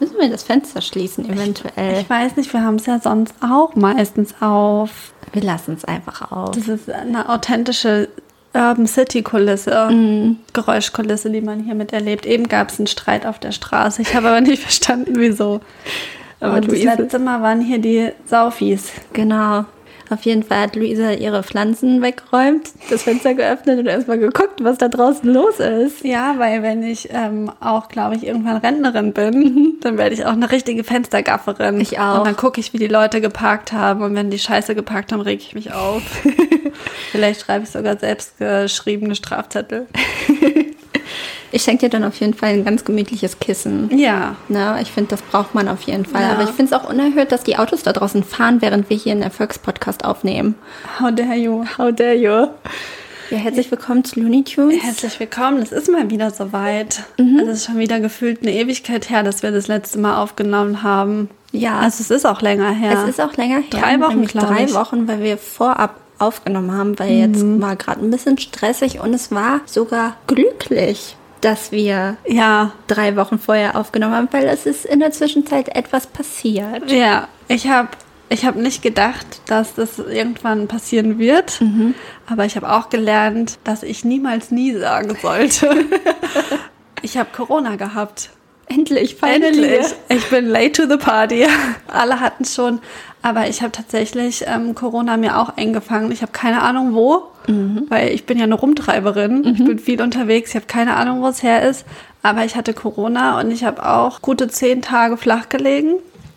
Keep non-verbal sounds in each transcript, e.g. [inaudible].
Müssen wir das Fenster schließen, eventuell? Ich weiß nicht, wir haben es ja sonst auch meistens auf. Wir lassen es einfach auf. Das ist eine authentische Urban City Kulisse, Mhm. Geräuschkulisse, die man hier miterlebt. Eben gab es einen Streit auf der Straße. Ich habe aber nicht [laughs] verstanden, wieso. Aber Und das letzte Mal waren hier die Saufis. Genau. Auf jeden Fall hat Luisa ihre Pflanzen weggeräumt, das Fenster geöffnet und erstmal geguckt, was da draußen los ist. Ja, weil wenn ich ähm, auch, glaube ich, irgendwann Rentnerin bin, [laughs] dann werde ich auch eine richtige Fenstergafferin. Ich auch. Und dann gucke ich, wie die Leute geparkt haben. Und wenn die Scheiße geparkt haben, reg ich mich auf. [laughs] Vielleicht schreibe ich sogar selbst geschriebene Strafzettel. [laughs] Ich schenke dir dann auf jeden Fall ein ganz gemütliches Kissen. Ja. Na, ich finde, das braucht man auf jeden Fall. Ja. Aber ich finde es auch unerhört, dass die Autos da draußen fahren, während wir hier einen Erfolgspodcast aufnehmen. How dare you? How dare you? Ja, herzlich willkommen zu Looney Tunes. Herzlich willkommen. Es ist mal wieder soweit. Mhm. Also es ist schon wieder gefühlt eine Ewigkeit her, dass wir das letzte Mal aufgenommen haben. Ja. Also es ist auch länger her. Es ist auch länger her. Drei Wochen, nämlich glaub Drei ich. Wochen, weil wir vorab aufgenommen haben, weil jetzt Mhm. war gerade ein bisschen stressig und es war sogar glücklich, dass wir ja, drei Wochen vorher aufgenommen haben, weil es ist in der Zwischenzeit etwas passiert. ja. Ich habe ich hab nicht gedacht, dass das irgendwann passieren wird. Mhm. Aber ich habe auch gelernt, dass ich niemals nie sagen sollte. [laughs] ich habe Corona gehabt. Endlich, Endlich. Ich bin late to the party. [laughs] Alle hatten schon. Aber ich habe tatsächlich ähm, Corona mir auch eingefangen. Ich habe keine Ahnung wo, weil ich bin ja eine Rumtreiberin. Ich bin viel unterwegs. Ich habe keine Ahnung, wo es her ist. Aber ich hatte Corona und ich habe auch gute zehn Tage flach gelegen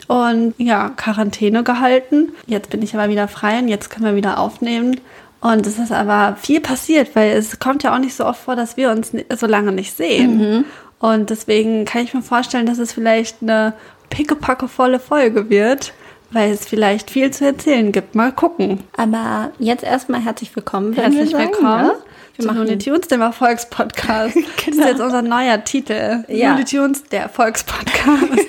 und ja, Quarantäne gehalten. Jetzt bin ich aber wieder frei und jetzt können wir wieder aufnehmen. Und es ist aber viel passiert, weil es kommt ja auch nicht so oft vor, dass wir uns so lange nicht sehen. Und deswegen kann ich mir vorstellen, dass es vielleicht eine pickepackevolle Folge wird, weil es vielleicht viel zu erzählen gibt. Mal gucken. Aber jetzt erstmal herzlich willkommen. Herzlich wir willkommen ne? zu Looney Tunes, dem Erfolgspodcast. [laughs] Das ist jetzt unser neuer Titel. Ja. Looney Tunes, der Erfolgspodcast.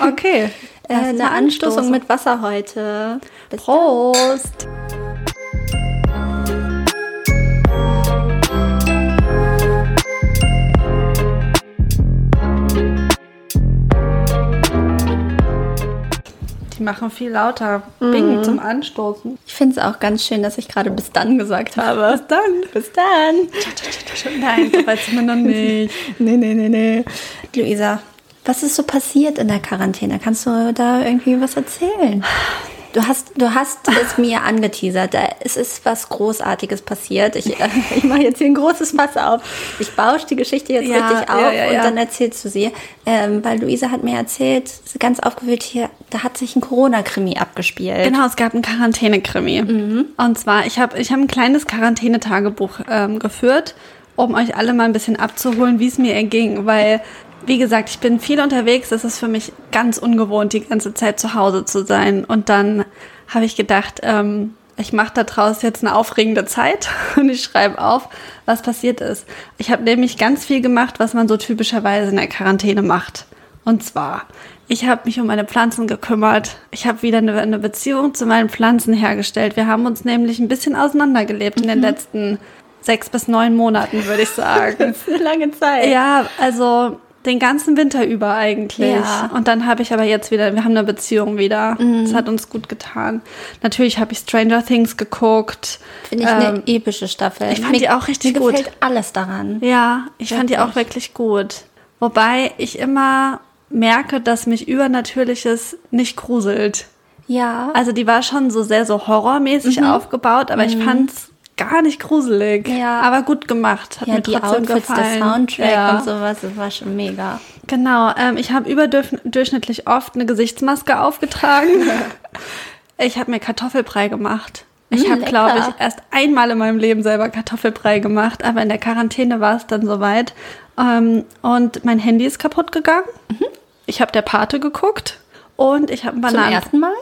[laughs] okay. Äh, eine Anstoßung mit Wasser heute. Bis Prost. Die machen viel lauter. Bing zum Anstoßen. Ich finde es auch ganz schön, dass ich gerade bis dann gesagt habe. Bis dann. Bis dann. Nein, so weit sind wir noch nicht. [laughs] Nee, nee, nee, nee. Luisa, was ist so passiert in der Quarantäne? Kannst du da irgendwie was erzählen? Du hast, du hast [laughs] es mir angeteasert. Da- Es ist was Großartiges passiert. Ich, äh, [laughs] ich mache jetzt hier ein großes Fass auf. Ich bausche die Geschichte jetzt Ja, richtig auf ja, ja, und dann erzählst du sie. Ähm, weil Luisa hat mir erzählt, ganz aufgewühlt hier, da hat sich ein Corona-Krimi abgespielt. Genau, es gab einen Quarantäne-Krimi. Und zwar, ich habe ich hab ein kleines Quarantänetagebuch ähm, geführt, um euch alle mal ein bisschen abzuholen, wie es mir erging. Weil, wie gesagt, ich bin viel unterwegs. Es ist für mich ganz ungewohnt, die ganze Zeit zu Hause zu sein. Und dann habe ich gedacht, ähm, ich mache daraus jetzt eine aufregende Zeit [laughs] und ich schreibe auf, was passiert ist. Ich habe nämlich ganz viel gemacht, was man so typischerweise in der Quarantäne macht. Und zwar, ich habe mich um meine Pflanzen gekümmert. Ich habe wieder eine, eine Beziehung zu meinen Pflanzen hergestellt. Wir haben uns nämlich ein bisschen auseinandergelebt in den letzten sechs bis neun Monaten, würde ich [laughs] sagen. Das ist eine lange Zeit. ja, also den ganzen Winter über eigentlich. Ja. Und dann habe ich aber jetzt wieder, wir haben eine Beziehung wieder. Das hat uns gut getan. Natürlich habe ich Stranger Things geguckt. Finde ich eine Ähm, epische Staffel. ich fand Mir- die auch richtig mir gut. gefällt alles daran. Ja, ich fand die auch Wirklich. wirklich gut. Wobei ich immer merke, dass mich Übernatürliches nicht gruselt. Ja. Also die war schon so sehr so horrormäßig aufgebaut, aber ich fand's gar nicht gruselig. Mhm. Ja. Aber gut gemacht. Hat ja, mir die trotzdem Outfits, der gefallen. Soundtrack ja. und sowas, das war schon mega. Genau, ähm, ich habe überdurchschnittlich oft eine Gesichtsmaske aufgetragen. [laughs] ich habe mir Kartoffelbrei gemacht. Ich Mm, habe, glaube ich, erst einmal in meinem Leben selber Kartoffelbrei gemacht, aber in der Quarantäne war es dann soweit. Ähm, und mein Handy ist kaputt gegangen. Ich habe der Pate geguckt und ich habe einen Mhm. Zum Bananen. ersten Mal?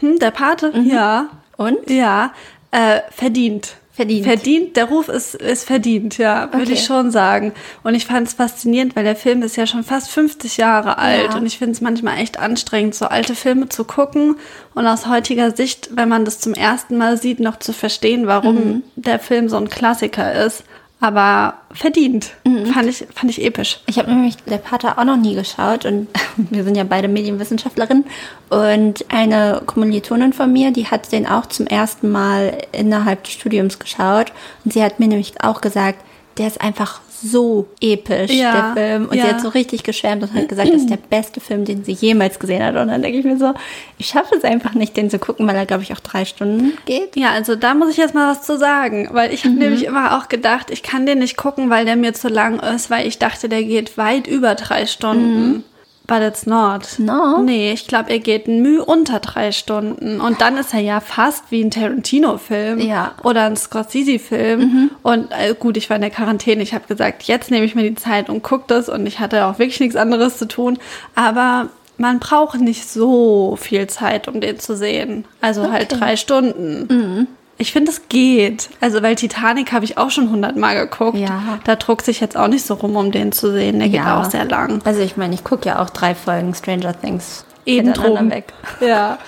Hm, der Pate, ja. Und? Ja, äh, verdient. Verdient. Verdient, der Ruf ist, ist verdient, ja, würde Okay. ich schon sagen. Und ich fand es faszinierend, weil der Film ist ja schon fast 50 Jahre alt Ja. und ich finde es manchmal echt anstrengend, so alte Filme zu gucken und aus heutiger Sicht, wenn man das zum ersten Mal sieht, noch zu verstehen, warum Mhm. der Film so ein Klassiker ist. Aber verdient. Fand, ich, fand ich episch. Ich habe nämlich der Pater auch noch nie geschaut und [laughs] wir sind ja beide Medienwissenschaftlerinnen und eine Kommilitonin von mir, die hat den auch zum ersten Mal innerhalb des Studiums geschaut und sie hat mir nämlich auch gesagt, der ist einfach so episch, Ja, der Film. Und ja. sie hat so richtig geschwärmt und hat gesagt, das ist der beste Film, den sie jemals gesehen hat. Und dann denke ich mir so, ich schaffe es einfach nicht, den zu gucken, weil er, glaube ich, auch drei Stunden geht. Ja, also da muss ich jetzt mal was zu sagen, weil ich habe nämlich immer auch gedacht, ich kann den nicht gucken, weil der mir zu lang ist, weil ich dachte, der geht weit über drei Stunden. But it's not. No? Nee, ich glaube, er geht Mühe unter drei Stunden. Und dann ist er ja fast wie ein Tarantino-Film Ja. oder ein Scorsese-Film. Und äh, gut, ich war in der Quarantäne. Ich habe gesagt, jetzt nehme ich mir die Zeit und gucke das. Und ich hatte auch wirklich nichts anderes zu tun. Aber man braucht nicht so viel Zeit, um den zu sehen. Also halt Okay. drei Stunden. Ich finde, es geht. Also, weil Titanic habe ich auch schon hundertmal geguckt. Ja. Da druckt sich jetzt auch nicht so rum, um den zu sehen. Der geht Ja. auch sehr lang. Also ich meine, ich gucke ja auch drei Folgen Stranger Things Eben drum. weg. [laughs] Ja.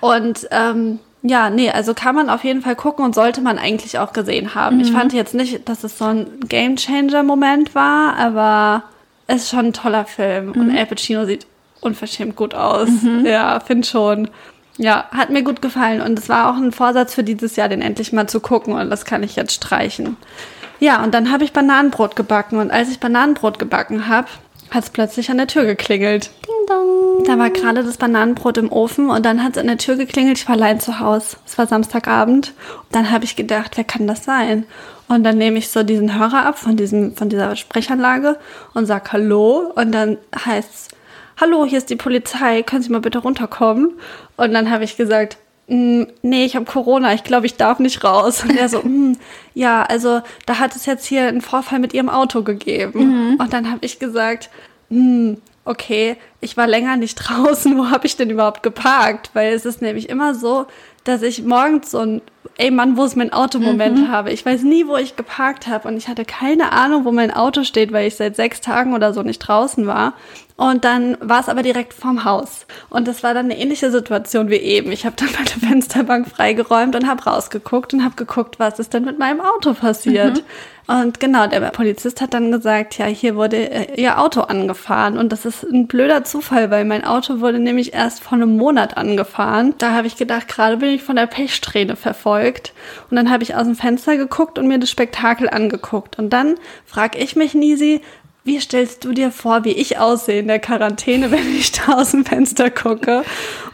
Und ähm, ja, nee, also kann man auf jeden Fall gucken und sollte man eigentlich auch gesehen haben. Ich fand jetzt nicht, dass es so ein Game-Changer-Moment war, aber es ist schon ein toller Film. Und Al Pacino sieht unverschämt gut aus. Ja, finde schon. Ja, hat mir gut gefallen. Und es war auch ein Vorsatz für dieses Jahr, den endlich mal zu gucken. Und das kann ich jetzt streichen. Ja, und dann habe ich Bananenbrot gebacken. Und als ich Bananenbrot gebacken habe, hat es plötzlich an der Tür geklingelt. Ding dong. Da war gerade das Bananenbrot im Ofen und dann hat es an der Tür geklingelt. Ich war allein zu Hause. Es war Samstagabend. Und dann habe ich gedacht, wer kann das sein? Und dann nehme ich so diesen Hörer ab von, diesem, von dieser Sprechanlage und sag Hallo. Und dann heißt's, Hallo, hier ist die Polizei. Können Sie mal bitte runterkommen? Und dann habe ich gesagt, "Mm, nee, ich habe Corona, ich glaube, ich darf nicht raus. Und er so, [laughs] "Mm, ja, also da hat es jetzt hier einen Vorfall mit ihrem Auto gegeben. Und dann habe ich gesagt, "Mm, okay, ich war länger nicht [laughs] draußen, wo habe ich denn überhaupt geparkt? Weil es ist nämlich immer so, dass ich morgens so ein, ey Mann, wo ist mein Auto-Moment habe. Ich weiß nie, wo ich geparkt habe und ich hatte keine Ahnung, wo mein Auto steht, weil ich seit sechs Tagen oder so nicht draußen war. Und dann war es aber direkt vorm Haus. Und das war dann eine ähnliche Situation wie eben. Ich habe dann [laughs] meine Fensterbank freigeräumt und habe rausgeguckt und habe geguckt, was ist denn mit meinem Auto passiert. Und genau, der Polizist hat dann gesagt, ja, hier wurde äh, ihr Auto angefahren. Und das ist ein blöder Zufall, weil mein Auto wurde nämlich erst vor einem Monat angefahren. Da habe ich gedacht, gerade bin ich von der Pechsträhne verfolgt. Und dann habe ich aus dem Fenster geguckt und mir das Spektakel angeguckt. Und dann frage ich mich, Nisi, wie stellst du dir vor, wie ich aussehe in der Quarantäne, [laughs] wenn ich da aus dem Fenster gucke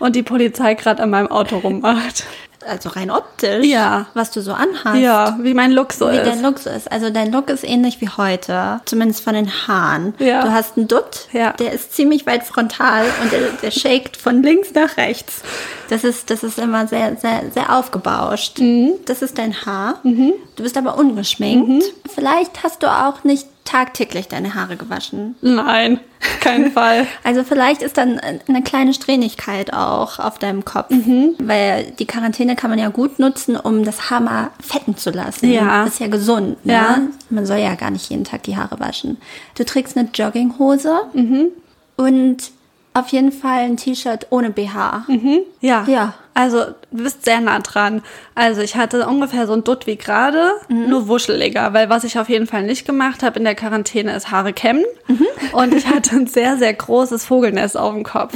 und die Polizei gerade an meinem Auto rummacht? Also rein optisch, Ja. was du so anhast. Ja, wie mein Look so Wie ist. dein Look so ist. Also dein Look ist ähnlich wie heute, zumindest von den Haaren. Ja. Du hast einen Dutt, Ja. der ist ziemlich weit frontal und der, der shakt von links nach rechts. Das ist, das ist immer sehr, sehr, sehr aufgebauscht. Mhm. Das ist dein Haar. Du bist aber ungeschminkt. Mhm. Vielleicht hast du auch nicht tagtäglich deine Haare gewaschen. Nein, kein [laughs] Fall. Also vielleicht ist dann eine kleine Strähnigkeit auch auf deinem Kopf, Mhm. weil die Quarantäne kann man ja gut nutzen, um das Haar mal fetten zu lassen. Ja. Das ist ja gesund. Ne? Ja. Man soll ja gar nicht jeden Tag die Haare waschen. Du trägst eine Jogginghose Mhm. und auf jeden Fall ein T-Shirt ohne BH. Ja. Ja. Also, du bist sehr nah dran. Also, ich hatte ungefähr so ein Dutt wie gerade, nur wuscheliger, weil was ich auf jeden Fall nicht gemacht habe in der Quarantäne ist Haare kämmen. Und ich hatte ein sehr, sehr großes Vogelnest auf dem Kopf.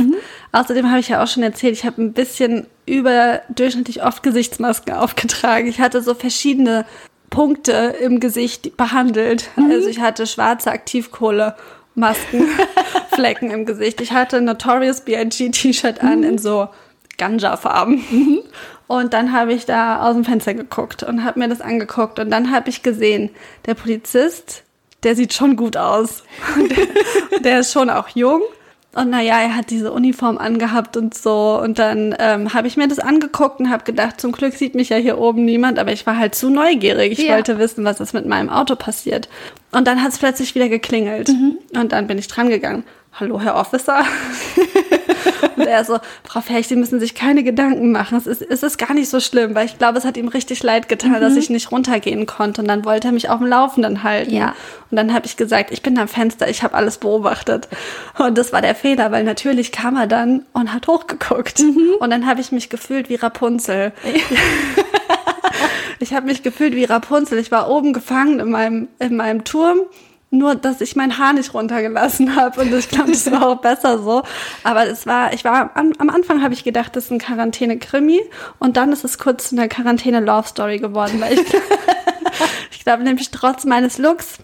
Außerdem habe ich ja auch schon erzählt, ich habe ein bisschen überdurchschnittlich oft Gesichtsmasken [laughs] aufgetragen. Ich hatte so verschiedene Punkte im Gesicht behandelt. Also, ich hatte schwarze Aktivkohle. Masken, [laughs] Flecken im Gesicht. Ich hatte ein Notorious B.I.G. T-Shirt an in so Ganja-Farben. Und dann habe ich da aus dem Fenster geguckt und habe mir das angeguckt. Und dann habe ich gesehen, der Polizist, der sieht schon gut aus. [laughs] der, der ist schon auch jung. Und naja, er hat diese Uniform angehabt und so. Und dann ähm, habe ich mir das angeguckt und habe gedacht, zum Glück sieht mich ja hier oben niemand. Aber ich war halt zu neugierig. Ich Ja. wollte wissen, was ist mit meinem Auto passiert. Und dann hat es plötzlich wieder geklingelt. Und dann bin ich dran gegangen. Hallo, Herr Officer. [laughs] und er so, Frau Ferch, Sie müssen sich keine Gedanken machen. Es ist, es ist gar nicht so schlimm, weil ich glaube, es hat ihm richtig leid getan, dass ich nicht runtergehen konnte. Und dann wollte er mich auf dem Laufenden halten. Ja. Und dann habe ich gesagt, ich bin am Fenster, ich habe alles beobachtet. Und das war der Fehler, weil natürlich kam er dann und hat hochgeguckt. Und dann habe ich mich gefühlt wie Rapunzel. [laughs] Ich habe mich gefühlt wie Rapunzel. Ich war oben gefangen in meinem, in meinem Turm nur dass ich mein Haar nicht runtergelassen habe und ich glaube, das war auch [laughs] besser so. Aber es war, ich war am, am Anfang habe ich gedacht, das ist ein Quarantäne-Krimi und dann ist es kurz eine Quarantäne-Love-Story geworden, weil ich, [laughs] ich glaube nämlich trotz meines Looks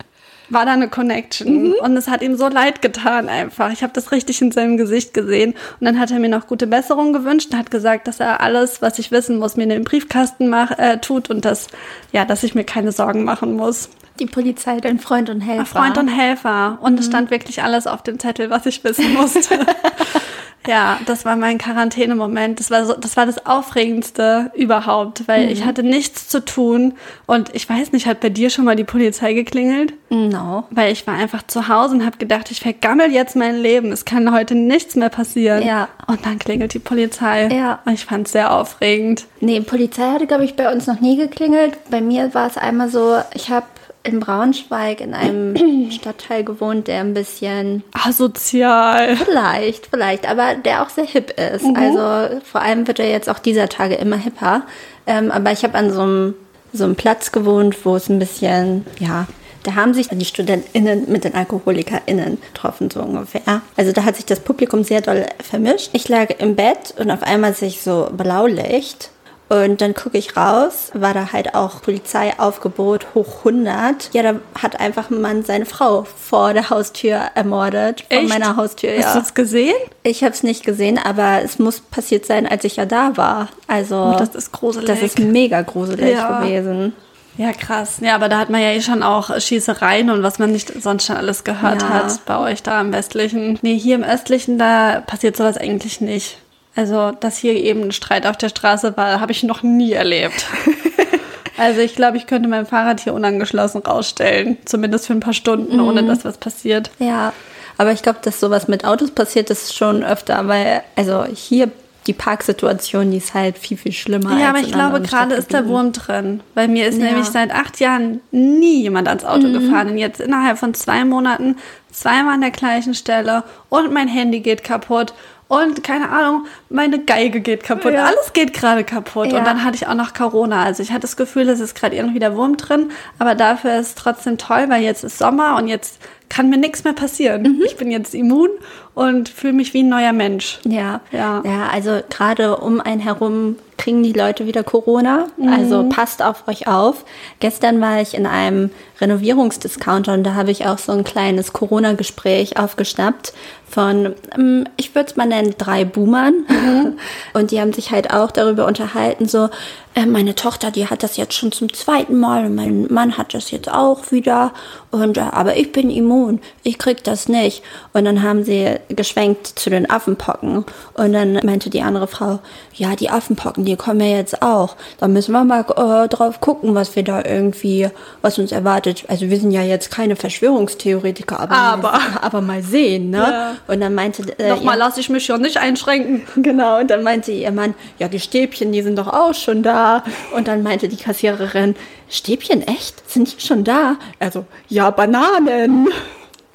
war da eine Connection. Mhm. Und es hat ihm so leid getan einfach. Ich habe das richtig in seinem Gesicht gesehen. Und dann hat er mir noch gute Besserung gewünscht und hat gesagt, dass er alles, was ich wissen muss, mir in den Briefkasten mach, äh, tut und dass, ja, dass ich mir keine Sorgen machen muss. Die Polizei, dein Freund und Helfer. Freund und Helfer. Und mhm. es stand wirklich alles auf dem Zettel, was ich wissen musste. [laughs] ja, das war mein Quarantänemoment. Das war so, das war das Aufregendste überhaupt, weil mhm. ich hatte nichts zu tun. Und ich weiß nicht, hat bei dir schon mal die Polizei geklingelt? No. Weil ich war einfach zu Hause und habe gedacht, ich vergammel jetzt mein Leben. Es kann heute nichts mehr passieren. Ja. Und dann klingelt die Polizei. Ja. Und ich fand es sehr aufregend. Nee, Polizei hatte, glaube ich, bei uns noch nie geklingelt. Bei mir war es einmal so, ich habe in Braunschweig in einem [clears throat] Stadtteil gewohnt, der ein bisschen asozial. Vielleicht, vielleicht, aber der auch sehr hip ist. Mhm. Also vor allem wird er jetzt auch dieser Tage immer hipper. Ähm, aber ich habe an so einem, so einem Platz gewohnt, wo es ein bisschen, ja, da haben sich die StudentInnen mit den AlkoholikerInnen getroffen, so ungefähr. Also da hat sich das Publikum sehr doll vermischt. Ich lag im Bett und auf einmal sich so Blaulicht und dann gucke ich raus, war da halt auch Polizeiaufgebot hoch 100. Ja, da hat einfach ein Mann seine Frau vor der Haustür ermordet. Vor Echt? meiner Haustür, ja. Hast du es gesehen? Ich habe es nicht gesehen, aber es muss passiert sein, als ich ja da war. Also, oh, das ist gruselig. Das ist mega gruselig ja. gewesen. Ja, krass. Ja, aber da hat man ja eh schon auch Schießereien und was man nicht sonst schon alles gehört ja. hat bei euch da im Westlichen. Nee, hier im Östlichen, da passiert sowas eigentlich nicht. Also, dass hier eben ein Streit auf der Straße war, habe ich noch nie erlebt. [laughs] also, ich glaube, ich könnte mein Fahrrad hier unangeschlossen rausstellen. Zumindest für ein paar Stunden, mhm. ohne dass was passiert. Ja, aber ich glaube, dass sowas mit Autos passiert, ist schon öfter, weil, also hier die Parksituation, die ist halt viel, viel schlimmer. Ja, aber ich glaube, gerade ist der Wurm drin. Weil mir ist ja. nämlich seit acht Jahren nie jemand ans Auto mhm. gefahren. Und jetzt innerhalb von zwei Monaten zweimal an der gleichen Stelle und mein Handy geht kaputt und keine Ahnung, meine Geige geht kaputt. Ja. Alles geht gerade kaputt. Ja. Und dann hatte ich auch noch Corona. Also ich hatte das Gefühl, es ist gerade irgendwie der Wurm drin. Aber dafür ist es trotzdem toll, weil jetzt ist Sommer und jetzt kann mir nichts mehr passieren. Mhm. Ich bin jetzt immun und fühle mich wie ein neuer Mensch. Ja, ja. Ja, also gerade um einen herum kriegen die Leute wieder Corona. Mhm. Also passt auf euch auf. Gestern war ich in einem Renovierungsdiscounter und da habe ich auch so ein kleines Corona-Gespräch aufgeschnappt von, ähm, ich würde es mal nennen, drei Boomern. Mhm. [laughs] Und die haben sich halt auch darüber unterhalten, so, äh, meine Tochter, die hat das jetzt schon zum zweiten Mal und mein Mann hat das jetzt auch wieder. Und, äh, aber ich bin immun, ich krieg das nicht. Und dann haben sie geschwenkt zu den Affenpocken. Und dann meinte die andere Frau, ja, die Affenpocken, die kommen ja jetzt auch. Da müssen wir mal äh, drauf gucken, was wir da irgendwie, was uns erwartet. Also wir sind ja jetzt keine Verschwörungstheoretiker, aber, aber, mal, aber mal sehen, ne? Ja. Und dann meinte... Äh, Nochmal lasse ich mich ja nicht einschränken. [laughs] Genau, und dann meinte ihr Mann, ja, die Stäbchen, die sind doch auch schon da. Und dann meinte die Kassiererin, Stäbchen, echt? Sind die schon da? Also, ja, Bananen.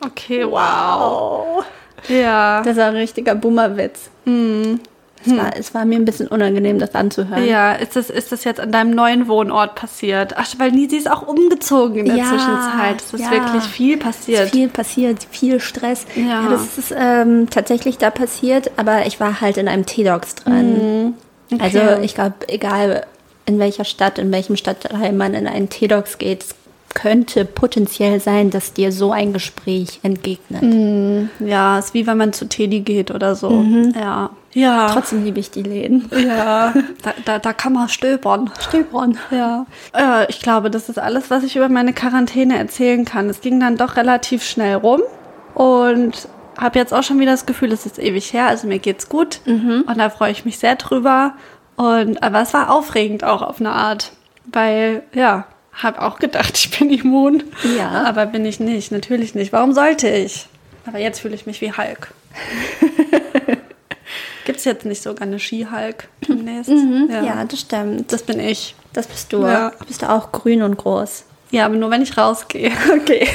Okay, wow. Ja. Das war ein richtiger Boomerwitz. Mhm. Es war, es war, mir ein bisschen unangenehm, das anzuhören. Ja, ist das, ist das jetzt an deinem neuen Wohnort passiert? Ach, weil sie ist auch umgezogen in der ja, Zwischenzeit. Es ist ja. wirklich viel passiert. Es ist viel passiert, viel Stress. Ja, ja das ist ähm, tatsächlich da passiert, aber ich war halt in einem T-Docs drin. Mhm. Okay. Also ich glaube, egal in welcher Stadt, in welchem Stadtteil man in einen T-Docs geht, könnte potenziell sein, dass dir so ein Gespräch entgegnet. Mm, ja, ist wie wenn man zu Teddy geht oder so. Mhm. Ja. Ja. Trotzdem liebe ich die Läden. Ja, da, da, da kann man stöbern. Stöbern. Ja. Äh, ich glaube, das ist alles, was ich über meine Quarantäne erzählen kann. Es ging dann doch relativ schnell rum und habe jetzt auch schon wieder das Gefühl, es ist ewig her, also mir geht's gut mhm. und da freue ich mich sehr drüber. Und aber es war aufregend auch auf eine Art, weil ja, habe auch gedacht, [laughs] ich bin immun. Ja. Aber bin ich nicht, natürlich nicht. Warum sollte ich? Aber jetzt fühle ich mich wie Hulk. [laughs] Gibt es jetzt nicht sogar eine Ski-Hulk demnächst? Mhm, ja. ja. das stimmt. Das bin ich. Das bist du. Ja. Bist du auch grün und groß? Ja, aber nur wenn ich rausgehe. [laughs] Okay.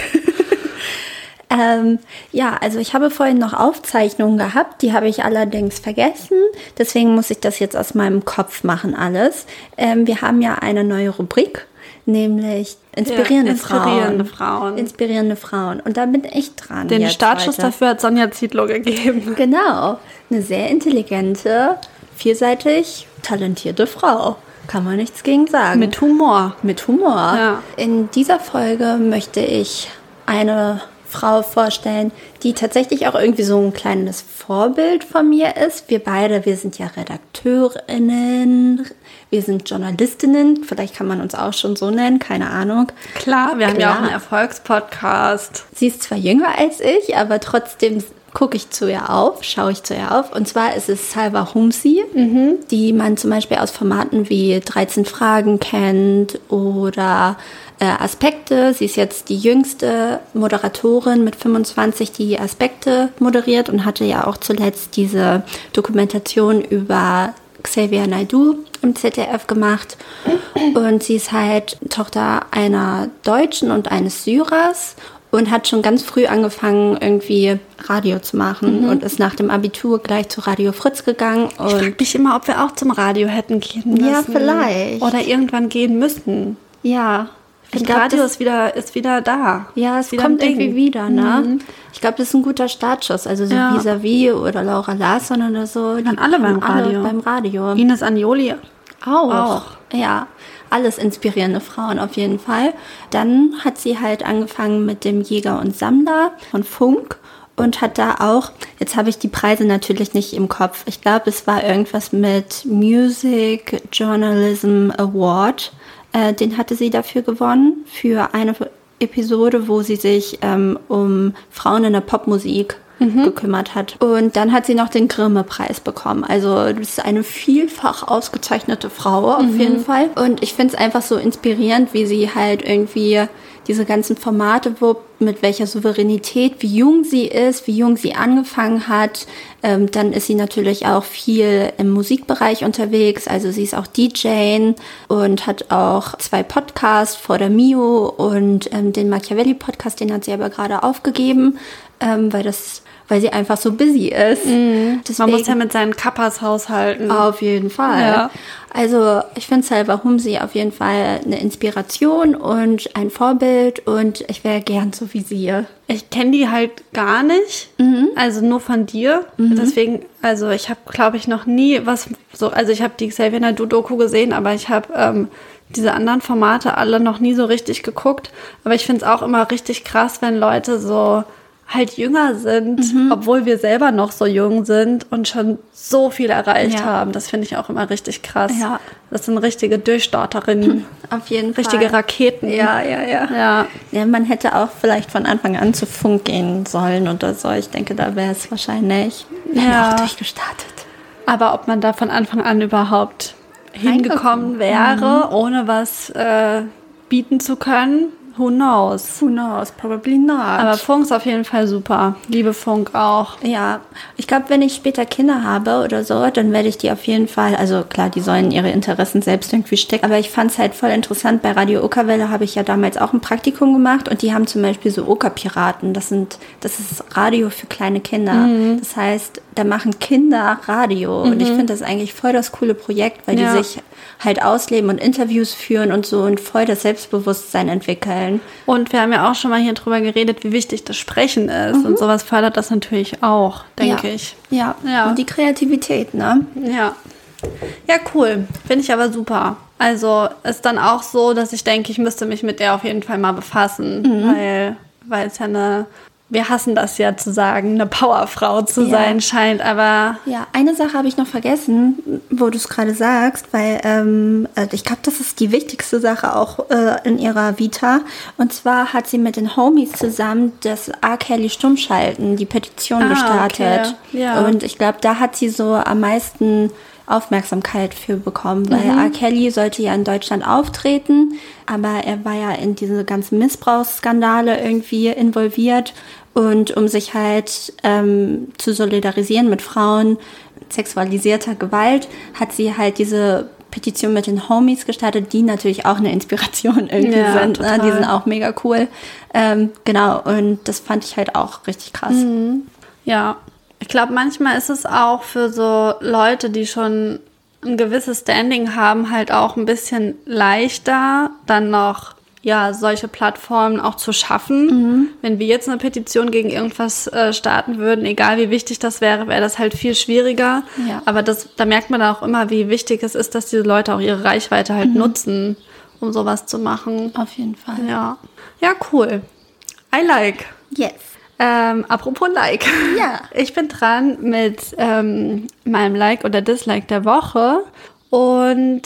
Ähm, ja, also ich habe vorhin noch Aufzeichnungen gehabt, die habe ich allerdings vergessen. Deswegen muss ich das jetzt aus meinem Kopf machen alles. Ähm, wir haben ja eine neue Rubrik, nämlich inspirierende, Ja, inspirierende Frauen. Frauen. Inspirierende Frauen. Und da bin ich dran. Den Startschuss heute. dafür hat Sonja Zietlow gegeben. [laughs] Genau. Eine sehr intelligente, vielseitig talentierte Frau. Kann man nichts gegen sagen. Mit Humor. Mit Humor. Ja. In dieser Folge möchte ich eine Frau vorstellen, die tatsächlich auch irgendwie so ein kleines Vorbild von mir ist. Wir beide, wir sind ja Redakteurinnen, wir sind Journalistinnen, vielleicht kann man uns auch schon so nennen, keine Ahnung. Klar, wir haben ja auch Klar. einen Erfolgspodcast. Sie ist zwar jünger als ich, aber trotzdem gucke ich zu ihr auf, schaue ich zu ihr auf. Und zwar ist es Salva Humsi, die man zum Beispiel aus Formaten wie 13 Fragen kennt oder äh, Aspekte. Sie ist jetzt die jüngste Moderatorin mit 25, die Aspekte moderiert und hatte ja auch zuletzt diese Dokumentation über Xavier Naidoo im ZDF gemacht. Und sie ist halt Tochter einer Deutschen und eines Syrers und hat schon ganz früh angefangen, irgendwie Radio zu machen und ist nach dem Abitur gleich zu Radio Fritz gegangen. Ich frage mich immer, ob wir auch zum Radio hätten gehen müssen. Ja, vielleicht. Oder irgendwann gehen müssen. ja, Ich glaub, Radio das- ist wieder, ist wieder da. Ja, es wieder kommt irgendwie wieder, ne? Ich glaube, das ist ein guter Startschuss. Also so Ja. Vis-a-vis oder Laura Larsson oder so. Die Waren alle beim waren Radio. beim Radio. Ines Anjoli. Auch. Auch. Ja, alles inspirierende Frauen auf jeden Fall. Dann hat sie halt angefangen mit dem Jäger und Sammler von Funk und hat da auch, jetzt habe ich die Preise natürlich nicht im Kopf. Ich glaube, es war irgendwas mit Music Journalism Award. Äh, den hatte sie dafür gewonnen, für eine Episode, wo sie sich ähm, um Frauen in der Popmusik gekümmert hat. Und dann hat sie noch den Grimme-Preis bekommen. Also das ist eine vielfach ausgezeichnete Frau auf jeden Fall. Und ich finde es einfach so inspirierend, wie sie halt irgendwie diese ganzen Formate wuppt, mit welcher Souveränität, wie jung sie ist, wie jung sie angefangen hat. Ähm, dann ist sie natürlich auch viel im Musikbereich unterwegs. Also sie ist auch DJ und hat auch zwei Podcasts vor der Mio und ähm, den Machiavelli-Podcast, den hat sie aber gerade aufgegeben, ähm, weil das, weil sie einfach so busy ist. Man Deswegen- muss ja mit seinen Kappas haushalten. auf jeden Fall. Ja. Also ich finde Salva Humsi auf jeden Fall eine Inspiration und ein Vorbild und ich wäre gern so wie sie. Ich kenne die halt gar nicht, also nur von dir. Deswegen, also ich habe, glaube ich, noch nie was so, also ich habe die Xavier Naidoo Doku gesehen, aber ich habe ähm, diese anderen Formate alle noch nie so richtig geguckt. Aber ich finde es auch immer richtig krass, wenn Leute so halt jünger sind, obwohl wir selber noch so jung sind und schon so viel erreicht Ja. haben. Das finde ich auch immer richtig krass. Ja. Das sind richtige Durchstarterinnen, Auf jeden richtige Fall. Raketen. Ja, ja, ja, Ja. Ja, man hätte auch vielleicht von Anfang an zu Funk gehen sollen oder so. Ich denke, da wäre es wahrscheinlich Ja. auch durchgestartet. Aber ob man da von Anfang an überhaupt hingekommen wäre, ohne was äh, bieten zu können, who knows. Who knows? Probably not. Aber Funk ist auf jeden Fall super. Liebe Funk auch. Ja, ich glaube, wenn ich später Kinder habe oder so, dann werde ich die auf jeden Fall, also klar, die sollen ihre Interessen selbst irgendwie stecken, aber ich fand es halt voll interessant. Bei Radio Okerwelle habe ich ja damals auch ein Praktikum gemacht und die haben zum Beispiel so Okerpiraten. Das sind, das ist Radio für kleine Kinder. Das heißt, da machen Kinder Radio und ich finde das eigentlich voll das coole Projekt, weil Ja. die sich halt ausleben und Interviews führen und so und voll das Selbstbewusstsein entwickeln. Und wir haben ja auch schon mal hier drüber geredet, wie wichtig das Sprechen ist. Und sowas fördert das natürlich auch, denke ja. ich. Ja. Ja. Und die Kreativität, ne? Ja. Ja, cool. Finde ich aber super. Also ist dann auch so, dass ich denke, ich müsste mich mit der auf jeden Fall mal befassen, weil, weil es ja eine, wir hassen das ja zu sagen, eine Powerfrau zu Ja. sein scheint, aber Ja, eine Sache habe ich noch vergessen, wo du es gerade sagst, weil ähm, äh, ich glaube, das ist die wichtigste Sache auch äh, in ihrer Vita. Und zwar hat sie mit den Homies zusammen das R. Kelly Stummschalten, die Petition Ah, gestartet. okay. Ja. Und ich glaube, da hat sie so am meisten Aufmerksamkeit für bekommen, weil R. Kelly sollte ja in Deutschland auftreten, aber er war ja in diese ganzen Missbrauchsskandale irgendwie involviert und um sich halt ähm, zu solidarisieren mit Frauen sexualisierter Gewalt, hat sie halt diese Petition mit den Homies gestartet, die natürlich auch eine Inspiration [laughs] irgendwie Ja, sind. Ne? total. Die sind auch mega cool. Ähm, genau, und das fand ich halt auch richtig krass. Mhm. Ja, ich glaube, manchmal ist es auch für so Leute, die schon ein gewisses Standing haben, halt auch ein bisschen leichter, dann noch ja solche Plattformen auch zu schaffen. Wenn wir jetzt eine Petition gegen irgendwas äh, starten würden, egal wie wichtig das wäre, wäre das halt viel schwieriger. Ja. Aber das, da merkt man auch immer, wie wichtig es ist, dass diese Leute auch ihre Reichweite halt nutzen, um sowas zu machen. Auf jeden Fall. Ja, ja, cool. I like. Yes. Ähm, apropos Like. Ja. [laughs] Ich bin dran mit ähm, meinem Like oder Dislike der Woche. Und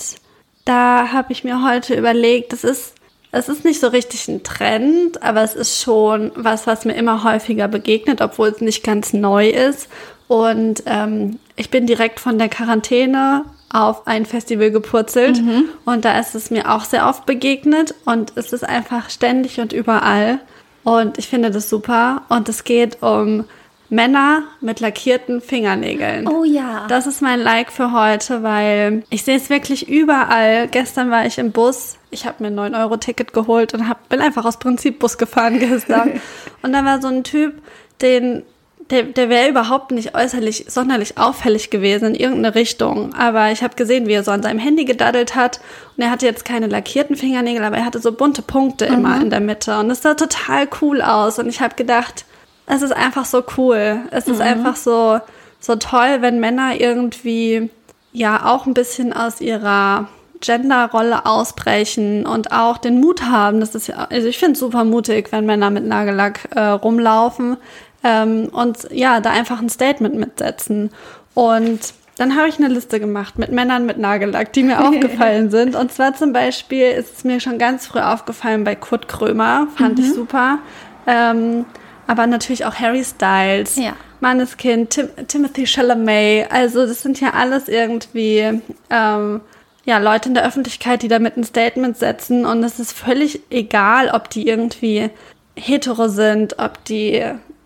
da habe ich mir heute überlegt, das ist, es ist nicht so richtig ein Trend, aber es ist schon was, was mir immer häufiger begegnet, obwohl es nicht ganz neu ist. Und ähm, ich bin direkt von der Quarantäne auf ein Festival gepurzelt und da ist es mir auch sehr oft begegnet und es ist einfach ständig und überall. Und ich finde das super. Und es geht um Männer mit lackierten Fingernägeln. Oh ja. Das ist mein Like für heute, weil ich sehe es wirklich überall. Gestern war ich im Bus. Ich habe mir ein 9-Euro-Ticket geholt und hab, bin einfach aus Prinzip Bus gefahren gestern. [laughs] und da war so ein Typ, den, der, der wäre überhaupt nicht äußerlich sonderlich auffällig gewesen in irgendeine Richtung. Aber ich habe gesehen, wie er so an seinem Handy gedaddelt hat. Und er hatte jetzt keine lackierten Fingernägel, aber er hatte so bunte Punkte immer in der Mitte. Und es sah total cool aus. Und ich habe gedacht, es ist einfach so cool. Es ist einfach so, so toll, wenn Männer irgendwie ja auch ein bisschen aus ihrer Genderrolle ausbrechen und auch den Mut haben. Das ist ja, also ich finde es super mutig, wenn Männer mit Nagellack äh, rumlaufen ähm, und ja, da einfach ein Statement mitsetzen. Und dann habe ich eine Liste gemacht mit Männern mit Nagellack, die mir [laughs] aufgefallen sind. Und zwar zum Beispiel ist es mir schon ganz früh aufgefallen bei Kurt Krömer, fand ich super. Ähm, aber natürlich auch Harry Styles, Ja. Manneskind, Tim Timothy Chalamet. Also das sind ja alles irgendwie ähm, ja, Leute in der Öffentlichkeit, die damit ein Statement setzen. Und es ist völlig egal, ob die irgendwie hetero sind, ob die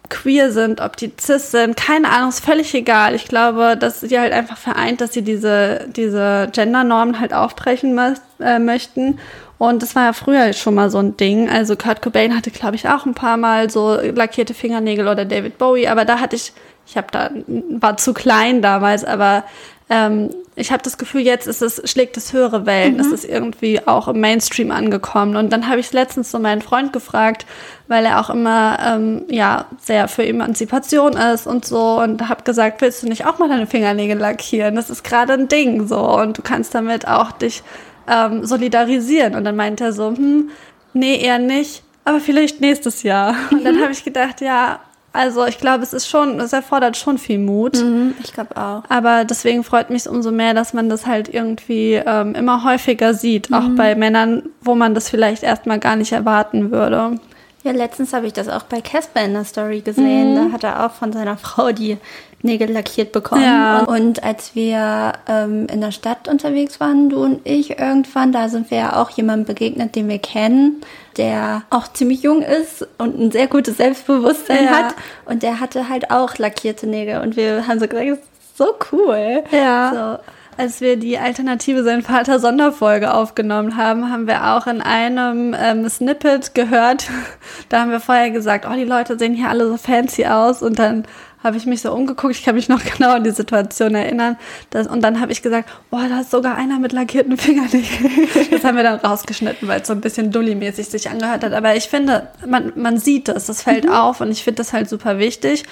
queer sind, ob die cis sind, keine Ahnung, ist völlig egal. Ich glaube, dass sie halt einfach vereint, dass sie diese, diese Gendernormen halt aufbrechen äh, möchten. Und das war ja früher schon mal so ein Ding. Also Kurt Cobain hatte, glaube ich, auch ein paar Mal so lackierte Fingernägel oder David Bowie, aber da hatte ich, ich habe da, war zu klein damals, aber ähm, ich habe das Gefühl, jetzt ist es, schlägt es höhere Wellen. Es ist irgendwie auch im Mainstream angekommen. Und dann habe ich letztens so meinen Freund gefragt, weil er auch immer ähm, ja sehr für Emanzipation ist und so und habe gesagt, willst du nicht auch mal deine Fingernägel lackieren? Das ist gerade ein Ding so und du kannst damit auch dich ähm, solidarisieren. Und dann meinte er so, hm, nee, eher nicht, aber vielleicht nächstes Jahr. Und dann habe ich gedacht, ja, also ich glaube, es ist schon, es erfordert schon viel Mut. Mhm, ich glaube auch. Aber deswegen freut mich umso mehr, dass man das halt irgendwie ähm, immer häufiger sieht, auch bei Männern, wo man das vielleicht erstmal gar nicht erwarten würde. Ja, letztens habe ich das auch bei Casper in der Story gesehen. Da hat er auch von seiner [laughs] Frau die Nägel lackiert bekommen. Ja. Und, als wir ähm, in der Stadt unterwegs waren, du und ich irgendwann, da sind wir ja auch jemandem begegnet, den wir kennen, der auch ziemlich jung ist und ein sehr gutes Selbstbewusstsein Ja. hat. Und der hatte halt auch lackierte Nägel. Und wir haben so gesagt, das ist so cool. Ja. Als wir die Alternative Sein Vater Sonderfolge aufgenommen haben, haben wir auch in einem ähm, Snippet gehört, [laughs] da haben wir vorher gesagt, oh, die Leute sehen hier alle so fancy aus und dann habe ich mich so umgeguckt, ich kann mich noch [laughs] genau an die Situation erinnern. Das, und dann habe ich gesagt, oh, da ist sogar einer mit lackierten Fingernägeln. Das haben wir dann rausgeschnitten, weil es so ein bisschen dulli-mäßig sich angehört hat. Aber ich finde, man, man sieht es, das fällt auf und ich finde das halt super wichtig.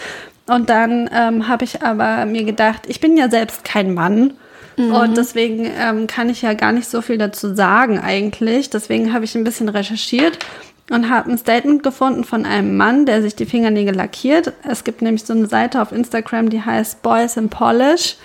Und dann ähm, habe ich aber mir gedacht, ich bin ja selbst kein Mann. Und deswegen ähm, kann ich ja gar nicht so viel dazu sagen eigentlich. Deswegen habe ich ein bisschen recherchiert und habe ein Statement gefunden von einem Mann, der sich die Fingernägel lackiert. Es gibt nämlich so eine Seite auf Instagram, die heißt Boys in Polish,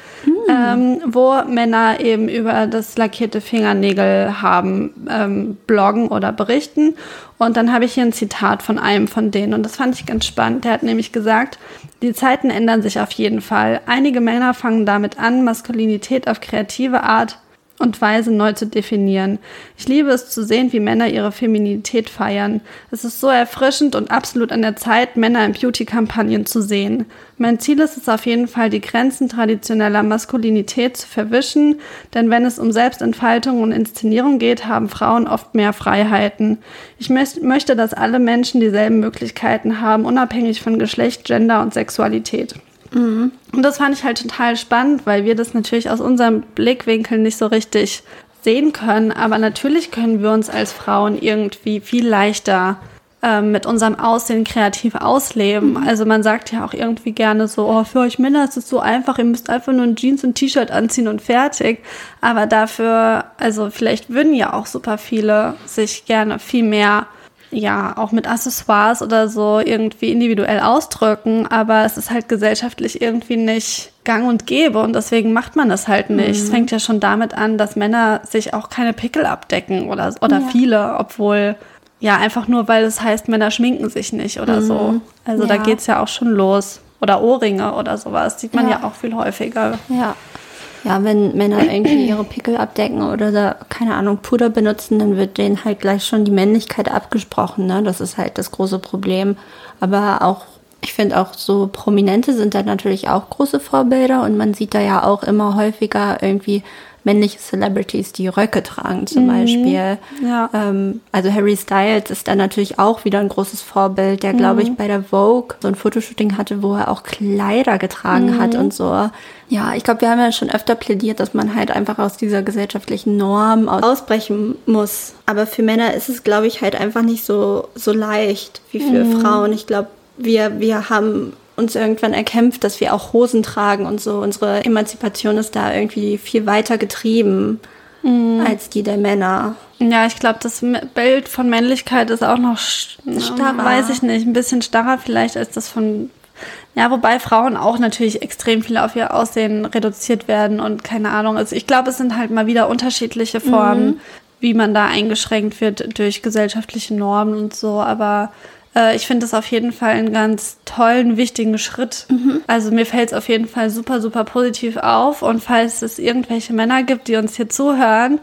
ähm, wo Männer eben über das lackierte Fingernägel haben ähm, bloggen oder berichten. Und dann habe ich hier ein Zitat von einem von denen und das fand ich ganz spannend. Der hat nämlich gesagt, die Zeiten ändern sich auf jeden Fall. Einige Männer fangen damit an, Maskulinität auf kreative Art und Weise neu zu definieren. Ich liebe es zu sehen, wie Männer ihre Feminität feiern. Es ist so erfrischend und absolut an der Zeit, Männer in Beauty-Kampagnen zu sehen. Mein Ziel ist es auf jeden Fall, die Grenzen traditioneller Maskulinität zu verwischen, denn wenn es um Selbstentfaltung und Inszenierung geht, haben Frauen oft mehr Freiheiten. Ich möchte, dass alle Menschen dieselben Möglichkeiten haben, unabhängig von Geschlecht, Gender und Sexualität. Mhm. Und das fand ich halt total spannend, weil wir das natürlich aus unserem Blickwinkel nicht so richtig sehen können. Aber natürlich können wir uns als Frauen irgendwie viel leichter ähm, mit unserem Aussehen kreativ ausleben. Mhm. Also man sagt ja auch irgendwie gerne so, oh, für euch Männer ist es so einfach, ihr müsst einfach nur ein Jeans und T-Shirt anziehen und fertig. Aber dafür, also vielleicht würden ja auch super viele sich gerne viel mehr ja, auch mit Accessoires oder so irgendwie individuell ausdrücken, aber es ist halt gesellschaftlich irgendwie nicht gang und gäbe und deswegen macht man das halt nicht. Mhm. Es fängt ja schon damit an, dass Männer sich auch keine Pickel abdecken oder, oder ja. viele, obwohl ja, einfach nur, weil es heißt, Männer schminken sich nicht oder mhm. so. Also ja. da geht's ja auch schon los. Oder Ohrringe oder sowas, sieht man ja, ja auch viel häufiger. Ja. Ja, wenn Männer irgendwie [clears throat] ihre Pickel abdecken oder da, keine Ahnung, Puder benutzen, dann wird denen halt gleich schon die Männlichkeit abgesprochen. Ne? Das ist halt das große Problem. Aber auch, ich finde auch so Prominente sind da natürlich auch große Vorbilder und man sieht da ja auch immer häufiger irgendwie männliche Celebrities, die Röcke tragen zum mhm. Beispiel. Ja. Ähm, also Harry Styles ist da natürlich auch wieder ein großes Vorbild, der, glaube ich, mhm. bei der Vogue so ein Fotoshooting hatte, wo er auch Kleider getragen mhm. hat und so. Ja, ich glaube, wir haben ja schon öfter plädiert, dass man halt einfach aus dieser gesellschaftlichen Norm ausbrechen muss. Aber für Männer ist es, glaube ich, halt einfach nicht so, so leicht wie für mhm. Frauen. Ich glaube, wir, wir haben uns irgendwann erkämpft, dass wir auch Hosen tragen und so. Unsere Emanzipation ist da irgendwie viel weiter getrieben mhm. als die der Männer. Ja, ich glaube, das Bild von Männlichkeit ist auch noch starrer. Weiß ich nicht, ein bisschen starrer vielleicht als das von. Ja, wobei Frauen auch natürlich extrem viel auf ihr Aussehen reduziert werden und keine Ahnung. Also ich glaube, es sind halt mal wieder unterschiedliche Formen, mhm. wie man da eingeschränkt wird durch gesellschaftliche Normen und so. Aber äh, ich finde es auf jeden Fall einen ganz tollen, wichtigen Schritt. Mhm. Also mir fällt es auf jeden Fall super, super positiv auf. Und falls es irgendwelche Männer gibt, die uns hier zuhören,